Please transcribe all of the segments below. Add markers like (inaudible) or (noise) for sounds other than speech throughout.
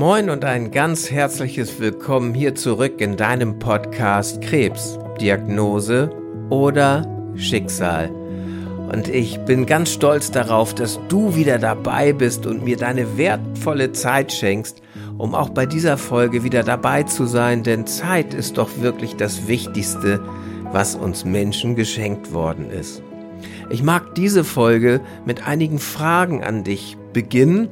Moin und ein ganz herzliches Willkommen hier zurück in deinem Podcast Krebs, Diagnose oder Schicksal. Und ich bin ganz stolz darauf, dass du wieder dabei bist und mir deine wertvolle Zeit schenkst, um auch bei dieser Folge wieder dabei zu sein, denn Zeit ist doch wirklich das Wichtigste, was uns Menschen geschenkt worden ist. Ich mag diese Folge mit einigen Fragen an dich beginnen,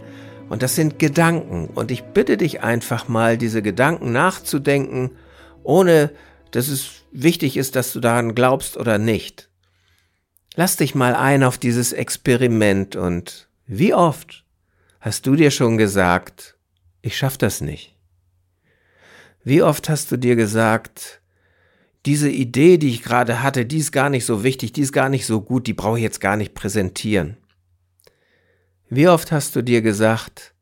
und das sind Gedanken. Und ich bitte dich einfach mal, diese Gedanken nachzudenken, ohne dass es wichtig ist, dass du daran glaubst oder nicht. Lass dich mal ein auf dieses Experiment und wie oft hast du dir schon gesagt, ich schaff das nicht? Wie oft hast du dir gesagt, diese Idee, die ich gerade hatte, die ist gar nicht so wichtig, die ist gar nicht so gut, die brauche ich jetzt gar nicht präsentieren? Wie oft hast du dir gesagt,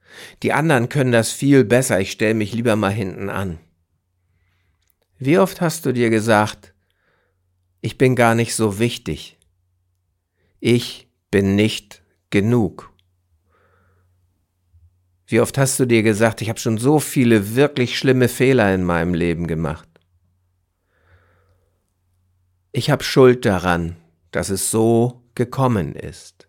die anderen können das viel besser, ich stelle mich lieber mal hinten an? Wie oft hast du dir gesagt, ich bin gar nicht so wichtig, ich bin nicht genug? Wie oft hast du dir gesagt, ich habe schon so viele wirklich schlimme Fehler in meinem Leben gemacht? Ich habe Schuld daran, dass es so gekommen ist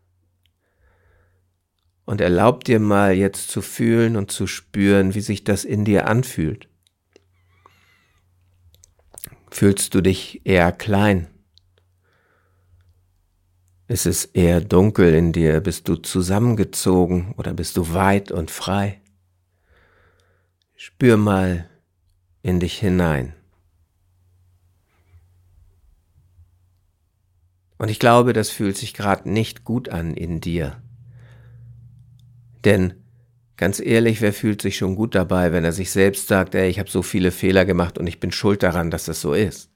und erlaub dir mal jetzt zu fühlen und zu spüren, wie sich das in dir anfühlt. Fühlst du dich eher klein? Ist es eher dunkel in dir? Bist du zusammengezogen oder bist du weit und frei? Spür mal in dich hinein. Und ich glaube, das fühlt sich gerade nicht gut an in dir. Denn ganz ehrlich, wer fühlt sich schon gut dabei, wenn er sich selbst sagt, ey, ich habe so viele Fehler gemacht und ich bin schuld daran, dass das so ist.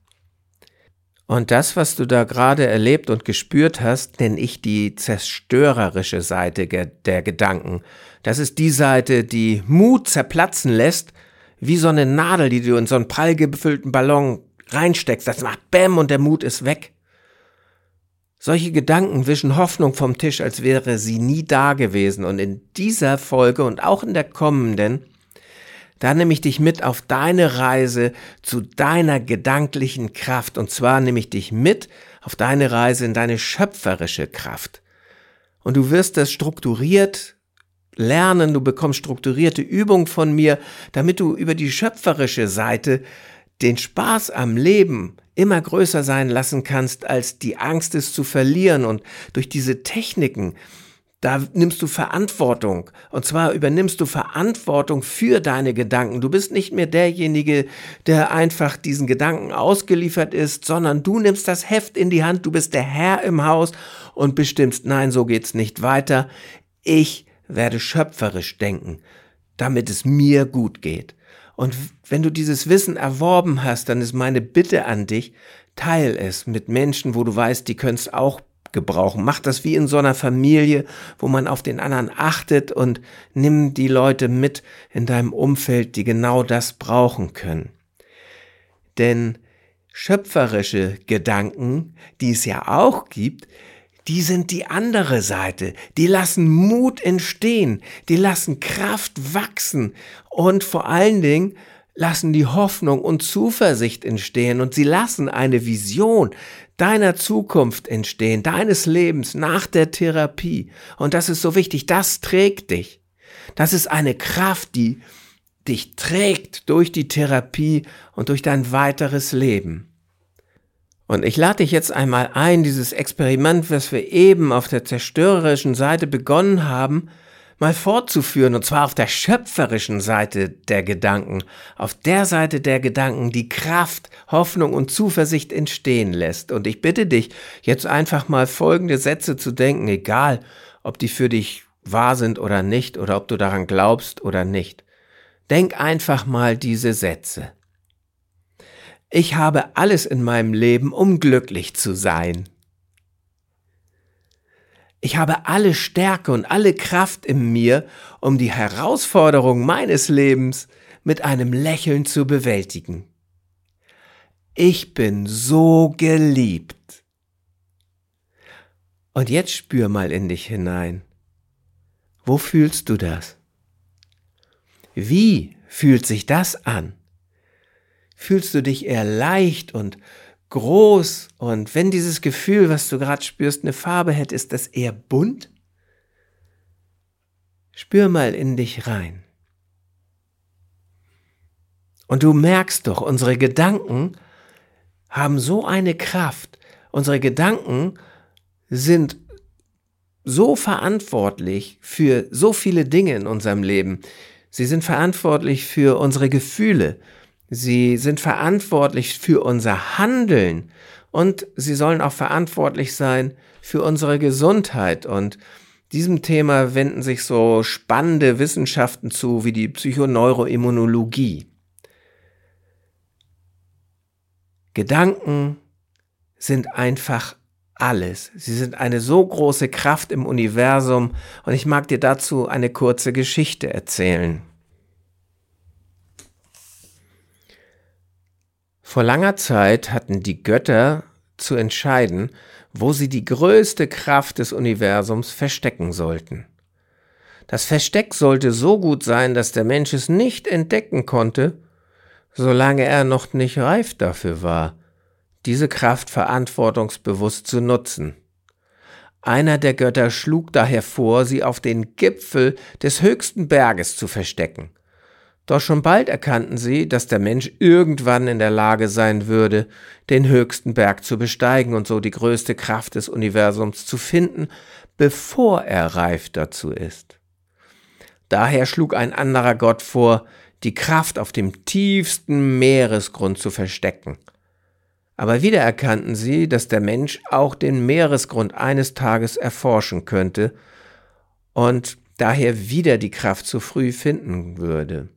Und das, was du da gerade erlebt und gespürt hast, nenne ich die zerstörerische Seite der Gedanken. Das ist die Seite, die Mut zerplatzen lässt, wie so eine Nadel, die du in so einen prall gefüllten Ballon reinsteckst. Das macht Bäm und der Mut ist weg. Solche Gedanken wischen Hoffnung vom Tisch, als wäre sie nie da gewesen. Und in dieser Folge und auch in der kommenden, da nehme ich dich mit auf deine Reise zu deiner gedanklichen Kraft. Und zwar nehme ich dich mit auf deine Reise in deine schöpferische Kraft. Und du wirst das strukturiert lernen, du bekommst strukturierte Übungen von mir, damit du über die schöpferische Seite den Spaß am Leben immer größer sein lassen kannst, als die Angst es zu verlieren. Und durch diese Techniken, da nimmst du Verantwortung. Und zwar übernimmst du Verantwortung für deine Gedanken. Du bist nicht mehr derjenige, der einfach diesen Gedanken ausgeliefert ist, sondern du nimmst das Heft in die Hand. Du bist der Herr im Haus und bestimmst, nein, so geht's nicht weiter. Ich werde schöpferisch denken, damit es mir gut geht. Und wenn du dieses Wissen erworben hast, dann ist meine Bitte an dich, teil es mit Menschen, wo du weißt, die können es auch gebrauchen. Mach das wie in so einer Familie, wo man auf den anderen achtet und nimm die Leute mit in deinem Umfeld, die genau das brauchen können. Denn schöpferische Gedanken, die es ja auch gibt, die sind die andere Seite. Die lassen Mut entstehen, die lassen Kraft wachsen und vor allen Dingen lassen die Hoffnung und Zuversicht entstehen und sie lassen eine Vision deiner Zukunft entstehen, deines Lebens nach der Therapie. Und das ist so wichtig, das trägt dich. Das ist eine Kraft, die dich trägt durch die Therapie und durch dein weiteres Leben. Und ich lade dich jetzt einmal ein, dieses Experiment, was wir eben auf der zerstörerischen Seite begonnen haben, mal fortzuführen, und zwar auf der schöpferischen Seite der Gedanken, auf der Seite der Gedanken, die Kraft, Hoffnung und Zuversicht entstehen lässt. Und ich bitte dich, jetzt einfach mal folgende Sätze zu denken, egal ob die für dich wahr sind oder nicht, oder ob du daran glaubst oder nicht. Denk einfach mal diese Sätze. Ich habe alles in meinem Leben, um glücklich zu sein. Ich habe alle Stärke und alle Kraft in mir, um die Herausforderung meines Lebens mit einem Lächeln zu bewältigen. Ich bin so geliebt. Und jetzt spür mal in dich hinein. Wo fühlst du das? Wie fühlt sich das an? Fühlst du dich eher leicht und groß und wenn dieses Gefühl, was du gerade spürst, eine Farbe hätte, ist das eher bunt? Spür mal in dich rein. Und du merkst doch, unsere Gedanken haben so eine Kraft. Unsere Gedanken sind so verantwortlich für so viele Dinge in unserem Leben. Sie sind verantwortlich für unsere Gefühle. Sie sind verantwortlich für unser Handeln. Und sie sollen auch verantwortlich sein für unsere Gesundheit. Und diesem Thema wenden sich so spannende Wissenschaften zu wie die Psychoneuroimmunologie. Gedanken sind einfach alles. Sie sind eine so große Kraft im Universum und ich mag dir dazu eine kurze Geschichte erzählen. Vor langer Zeit hatten die Götter zu entscheiden, wo sie die größte Kraft des Universums verstecken sollten. Das Versteck sollte so gut sein, dass der Mensch es nicht entdecken konnte, solange er noch nicht reif dafür war, diese Kraft verantwortungsbewusst zu nutzen. Einer der Götter schlug daher vor, sie auf den Gipfel des höchsten Berges zu verstecken. Doch schon bald erkannten sie, dass der Mensch irgendwann in der Lage sein würde, den höchsten Berg zu besteigen und so die größte Kraft des Universums zu finden, bevor er reif dazu ist. Daher schlug ein anderer Gott vor, die Kraft auf dem tiefsten Meeresgrund zu verstecken. Aber wieder erkannten sie, dass der Mensch auch den Meeresgrund eines Tages erforschen könnte und daher wieder die Kraft zu früh finden würde.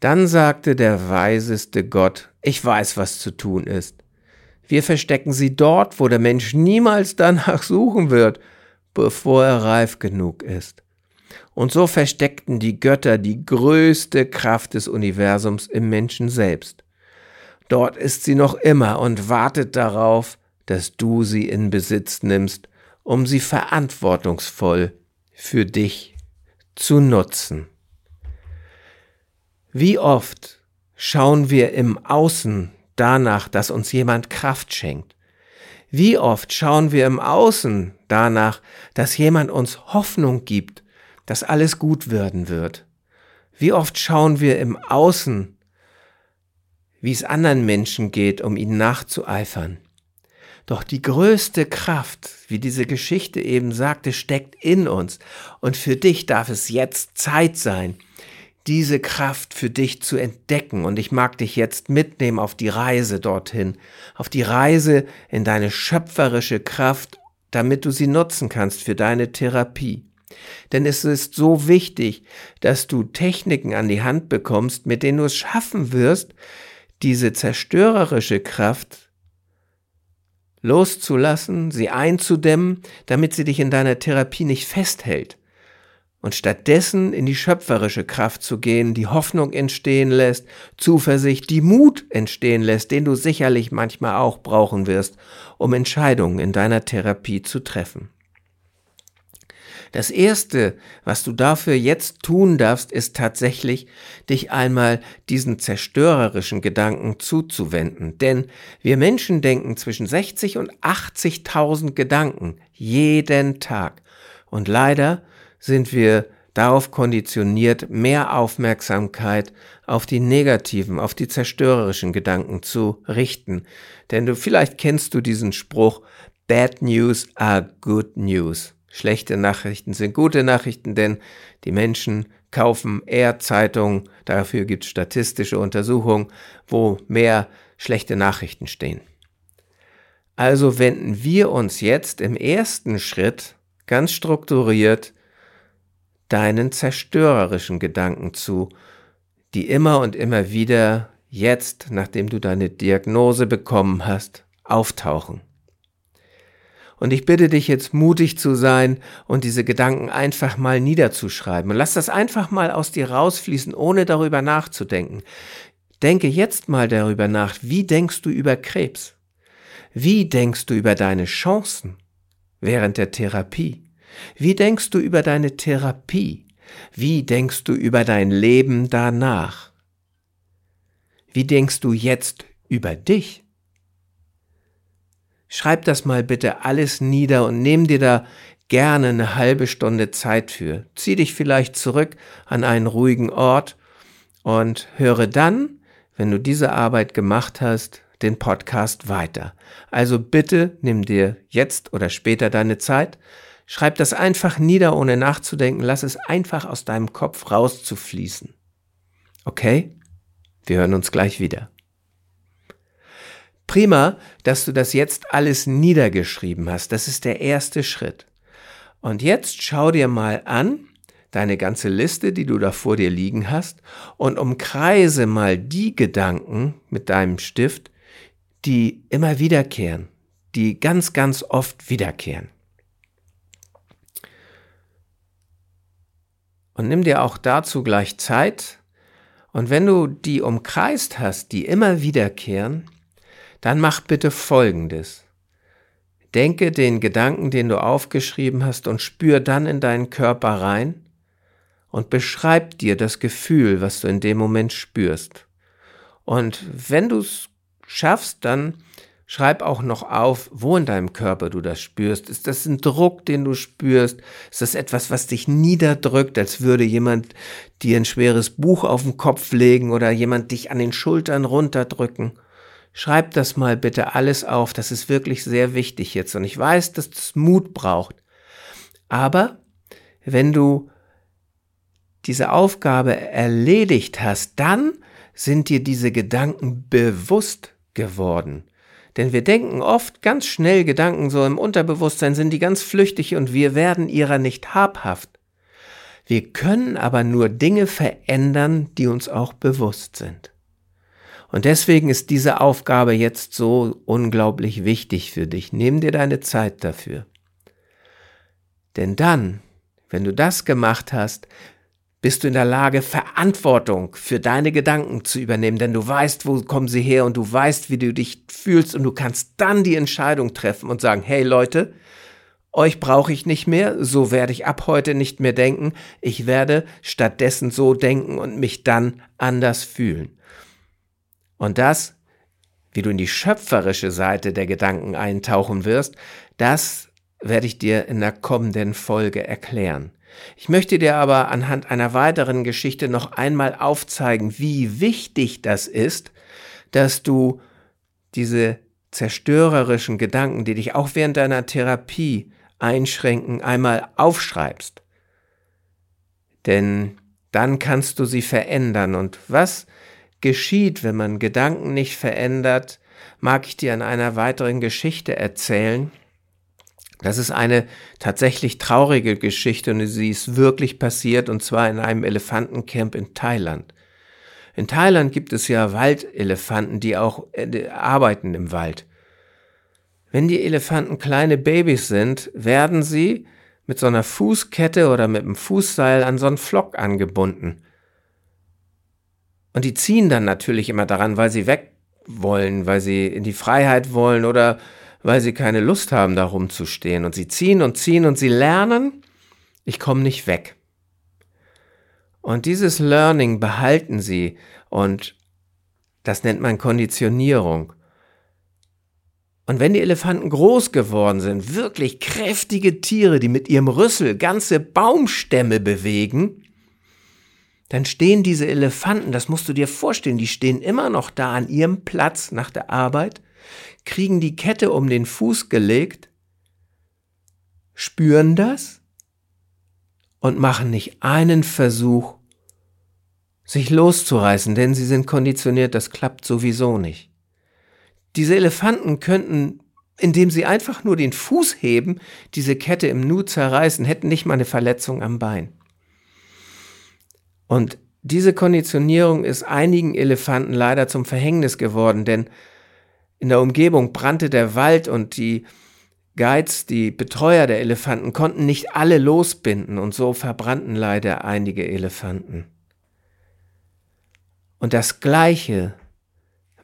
Dann sagte der weiseste Gott, ich weiß, was zu tun ist. Wir verstecken sie dort, wo der Mensch niemals danach (laughs) suchen wird, bevor er reif genug ist. Und so versteckten die Götter die größte Kraft des Universums im Menschen selbst. Dort ist sie noch immer und wartet darauf, dass du sie in Besitz nimmst, um sie verantwortungsvoll für dich zu nutzen. Wie oft schauen wir im Außen danach, dass uns jemand Kraft schenkt? Wie oft schauen wir im Außen danach, dass jemand uns Hoffnung gibt, dass alles gut werden wird? Wie oft schauen wir im Außen, wie es anderen Menschen geht, um ihnen nachzueifern? Doch die größte Kraft, wie diese Geschichte eben sagte, steckt in uns. Und für dich darf es jetzt Zeit sein, diese Kraft für dich zu entdecken. Und ich mag dich jetzt mitnehmen auf die Reise dorthin, auf die Reise in deine schöpferische Kraft, damit du sie nutzen kannst für deine Therapie. Denn es ist so wichtig, dass du Techniken an die Hand bekommst, mit denen du es schaffen wirst, diese zerstörerische Kraft loszulassen, sie einzudämmen, damit sie dich in deiner Therapie nicht festhält und stattdessen in die schöpferische Kraft zu gehen, die Hoffnung entstehen lässt, Zuversicht, die Mut entstehen lässt, den du sicherlich manchmal auch brauchen wirst, um Entscheidungen in deiner Therapie zu treffen. Das Erste, was du dafür jetzt tun darfst, ist tatsächlich, dich einmal diesen zerstörerischen Gedanken zuzuwenden. Denn wir Menschen denken zwischen 60 und 80.000 Gedanken jeden Tag. Und leider sind wir darauf konditioniert, mehr Aufmerksamkeit auf die negativen, auf die zerstörerischen Gedanken zu richten. Denn du vielleicht kennst du diesen Spruch, Bad News are good news. Schlechte Nachrichten sind gute Nachrichten, denn die Menschen kaufen eher Zeitungen, dafür gibt es statistische Untersuchungen, wo mehr schlechte Nachrichten stehen. Also wenden wir uns jetzt im ersten Schritt ganz strukturiert deinen zerstörerischen Gedanken zu, die immer und immer wieder jetzt, nachdem du deine Diagnose bekommen hast, auftauchen. Und ich bitte dich jetzt mutig zu sein und diese Gedanken einfach mal niederzuschreiben. Und lass das einfach mal aus dir rausfließen, ohne darüber nachzudenken. Denke jetzt mal darüber nach, wie denkst du über Krebs? Wie denkst du über deine Chancen während der Therapie? Wie denkst du über deine Therapie? Wie denkst du über dein Leben danach? Wie denkst du jetzt über dich? Schreib das mal bitte alles nieder und nimm dir da gerne eine halbe Stunde Zeit für. Zieh dich vielleicht zurück an einen ruhigen Ort und höre dann, wenn du diese Arbeit gemacht hast, den Podcast weiter. Also bitte nimm dir jetzt oder später deine Zeit, schreib das einfach nieder, ohne nachzudenken, lass es einfach aus deinem Kopf rauszufließen. Okay? Wir hören uns gleich wieder. Prima, dass du das jetzt alles niedergeschrieben hast. Das ist der erste Schritt. Und jetzt schau dir mal an, deine ganze Liste, die du da vor dir liegen hast, und umkreise mal die Gedanken mit deinem Stift, die immer wiederkehren, die ganz, ganz oft wiederkehren. Und nimm dir auch dazu gleich Zeit. Und wenn du die umkreist hast, die immer wiederkehren, dann mach bitte Folgendes. Denke den Gedanken, den du aufgeschrieben hast, und spür dann in deinen Körper rein und beschreib dir das Gefühl, was du in dem Moment spürst. Und wenn du es schaffst, dann schreib auch noch auf, wo in deinem Körper du das spürst. Ist das ein Druck, den du spürst? Ist das etwas, was dich niederdrückt, als würde jemand dir ein schweres Buch auf den Kopf legen oder jemand dich an den Schultern runterdrücken? Schreib das mal bitte alles auf. Das ist wirklich sehr wichtig jetzt. Und ich weiß, dass es Mut braucht. Aber wenn du diese Aufgabe erledigt hast, dann sind dir diese Gedanken bewusst geworden. Denn wir denken oft ganz schnell Gedanken, so im Unterbewusstsein sind die ganz flüchtig und wir werden ihrer nicht habhaft. Wir können aber nur Dinge verändern, die uns auch bewusst sind. Und deswegen ist diese Aufgabe jetzt so unglaublich wichtig für dich. Nimm dir deine Zeit dafür. Denn dann, wenn du das gemacht hast, bist du in der Lage, Verantwortung für deine Gedanken zu übernehmen, denn du weißt, wo kommen sie her und du weißt, wie du dich fühlst und du kannst dann die Entscheidung treffen und sagen, hey Leute, euch brauche ich nicht mehr, so werde ich ab heute nicht mehr denken, ich werde stattdessen so denken und mich dann anders fühlen. Und das, wie du in die schöpferische Seite der Gedanken eintauchen wirst, das werde ich dir in der kommenden Folge erklären. Ich möchte dir aber anhand einer weiteren Geschichte noch einmal aufzeigen, wie wichtig das ist, dass du diese zerstörerischen Gedanken, die dich auch während deiner Therapie einschränken, einmal aufschreibst. Denn dann kannst du sie verändern. Und was geschieht, wenn man Gedanken nicht verändert, mag ich dir an einer weiteren Geschichte erzählen. Das ist eine tatsächlich traurige Geschichte und sie ist wirklich passiert und zwar in einem Elefantencamp in Thailand. In Thailand gibt es ja Waldelefanten, die auch äh, arbeiten im Wald. Wenn die Elefanten kleine Babys sind, werden sie mit so einer Fußkette oder mit einem Fußseil an so einen Flock angebunden. Und die ziehen dann natürlich immer daran, weil sie weg wollen, weil sie in die Freiheit wollen oder weil sie keine Lust haben, da rumzustehen. Und sie ziehen und ziehen und sie lernen, ich komme nicht weg. Und dieses Learning behalten sie und das nennt man Konditionierung. Und wenn die Elefanten groß geworden sind, wirklich kräftige Tiere, die mit ihrem Rüssel ganze Baumstämme bewegen, dann stehen diese Elefanten, das musst du dir vorstellen, die stehen immer noch da an ihrem Platz nach der Arbeit kriegen die Kette um den Fuß gelegt, spüren das und machen nicht einen Versuch, sich loszureißen, denn sie sind konditioniert, das klappt sowieso nicht. Diese Elefanten könnten, indem sie einfach nur den Fuß heben, diese Kette im Nu zerreißen, hätten nicht mal eine Verletzung am Bein. Und diese Konditionierung ist einigen Elefanten leider zum Verhängnis geworden, denn in der Umgebung brannte der Wald und die Guides, die Betreuer der Elefanten, konnten nicht alle losbinden und so verbrannten leider einige Elefanten. Und das Gleiche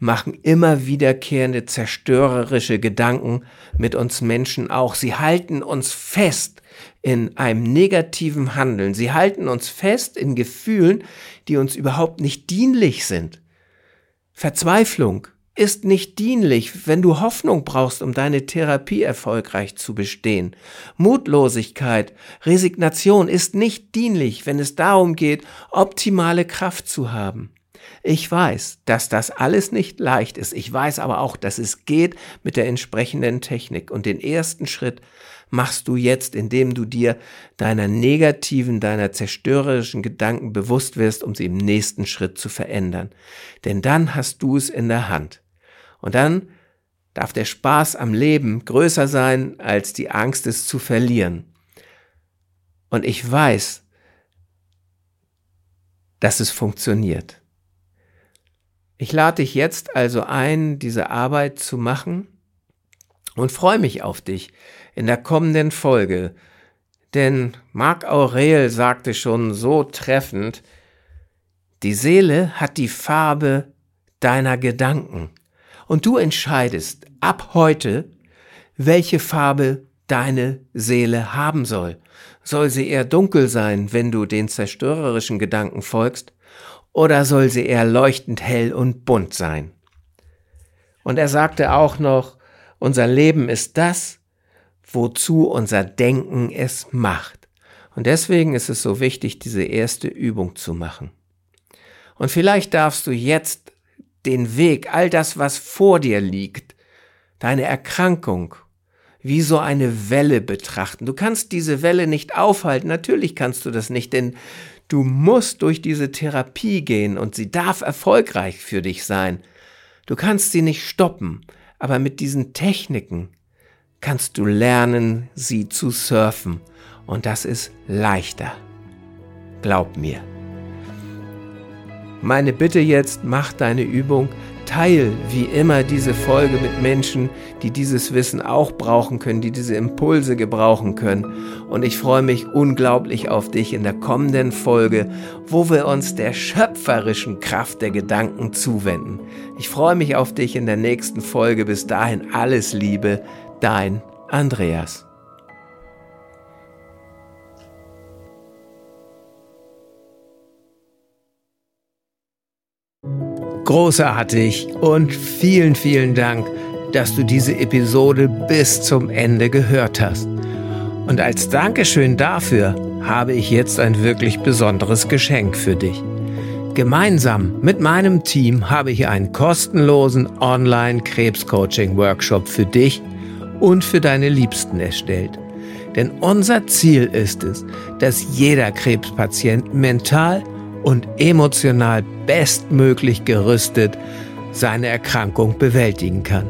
machen immer wiederkehrende zerstörerische Gedanken mit uns Menschen auch. Sie halten uns fest in einem negativen Handeln. Sie halten uns fest in Gefühlen, die uns überhaupt nicht dienlich sind. Verzweiflung ist nicht dienlich, wenn du Hoffnung brauchst, um deine Therapie erfolgreich zu bestehen. Mutlosigkeit, Resignation ist nicht dienlich, wenn es darum geht, optimale Kraft zu haben. Ich weiß, dass das alles nicht leicht ist. Ich weiß aber auch, dass es geht mit der entsprechenden Technik. Und den ersten Schritt machst du jetzt, indem du dir deiner negativen, deiner zerstörerischen Gedanken bewusst wirst, um sie im nächsten Schritt zu verändern. Denn dann hast du es in der Hand. Und dann darf der Spaß am Leben größer sein als die Angst, es zu verlieren. Und ich weiß, dass es funktioniert. Ich lade dich jetzt also ein, diese Arbeit zu machen und freue mich auf dich in der kommenden Folge. Denn Marc Aurel sagte schon so treffend, die Seele hat die Farbe deiner Gedanken. Und du entscheidest ab heute, welche Farbe deine Seele haben soll. Soll sie eher dunkel sein, wenn du den zerstörerischen Gedanken folgst, oder soll sie eher leuchtend hell und bunt sein? Und er sagte auch noch, unser Leben ist das, wozu unser Denken es macht. Und deswegen ist es so wichtig, diese erste Übung zu machen. Und vielleicht darfst du jetzt den Weg, all das, was vor dir liegt, deine Erkrankung, wie so eine Welle betrachten. Du kannst diese Welle nicht aufhalten, natürlich kannst du das nicht, denn du musst durch diese Therapie gehen und sie darf erfolgreich für dich sein. Du kannst sie nicht stoppen, aber mit diesen Techniken kannst du lernen, sie zu surfen. Und das ist leichter. Glaub mir. Meine Bitte jetzt, mach deine Übung, teil wie immer diese Folge mit Menschen, die dieses Wissen auch brauchen können, die diese Impulse gebrauchen können. Und ich freue mich unglaublich auf dich in der kommenden Folge, wo wir uns der schöpferischen Kraft der Gedanken zuwenden. Ich freue mich auf dich in der nächsten Folge. Bis dahin alles Liebe, dein Andreas. Großartig und vielen, vielen Dank, dass du diese Episode bis zum Ende gehört hast. Und als Dankeschön dafür habe ich jetzt ein wirklich besonderes Geschenk für dich. Gemeinsam mit meinem Team habe ich einen kostenlosen Online-Krebs-Coaching-Workshop für dich und für deine Liebsten erstellt. Denn unser Ziel ist es, dass jeder Krebspatient mental und emotional bestmöglich gerüstet seine Erkrankung bewältigen kann.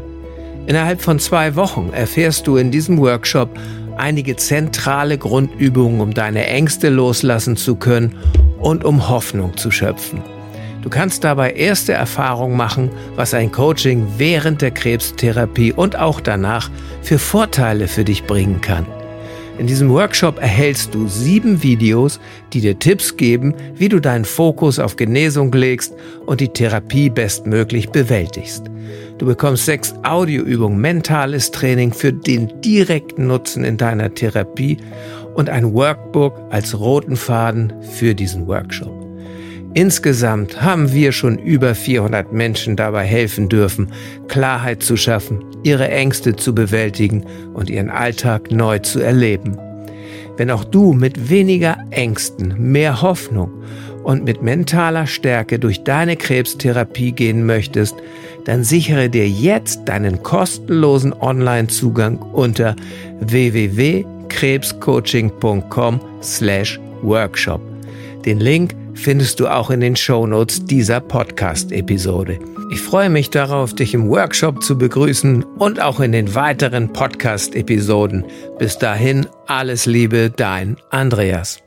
Innerhalb von zwei Wochen erfährst du in diesem Workshop einige zentrale Grundübungen, um deine Ängste loslassen zu können und um Hoffnung zu schöpfen. Du kannst dabei erste Erfahrungen machen, was ein Coaching während der Krebstherapie und auch danach für Vorteile für dich bringen kann. In diesem Workshop erhältst du sieben Videos, die dir Tipps geben, wie du deinen Fokus auf Genesung legst und die Therapie bestmöglich bewältigst. Du bekommst sechs Audioübungen, mentales Training für den direkten Nutzen in deiner Therapie und ein Workbook als roten Faden für diesen Workshop. Insgesamt haben wir schon über 400 Menschen dabei helfen dürfen, Klarheit zu schaffen, ihre Ängste zu bewältigen und ihren Alltag neu zu erleben. Wenn auch du mit weniger Ängsten, mehr Hoffnung und mit mentaler Stärke durch deine Krebstherapie gehen möchtest, dann sichere dir jetzt deinen kostenlosen Online-Zugang unter www.krebscoaching.com/workshop. Den Link findest du auch in den Shownotes dieser Podcast-Episode. Ich freue mich darauf, dich im Workshop zu begrüßen und auch in den weiteren Podcast-Episoden. Bis dahin alles Liebe, dein Andreas.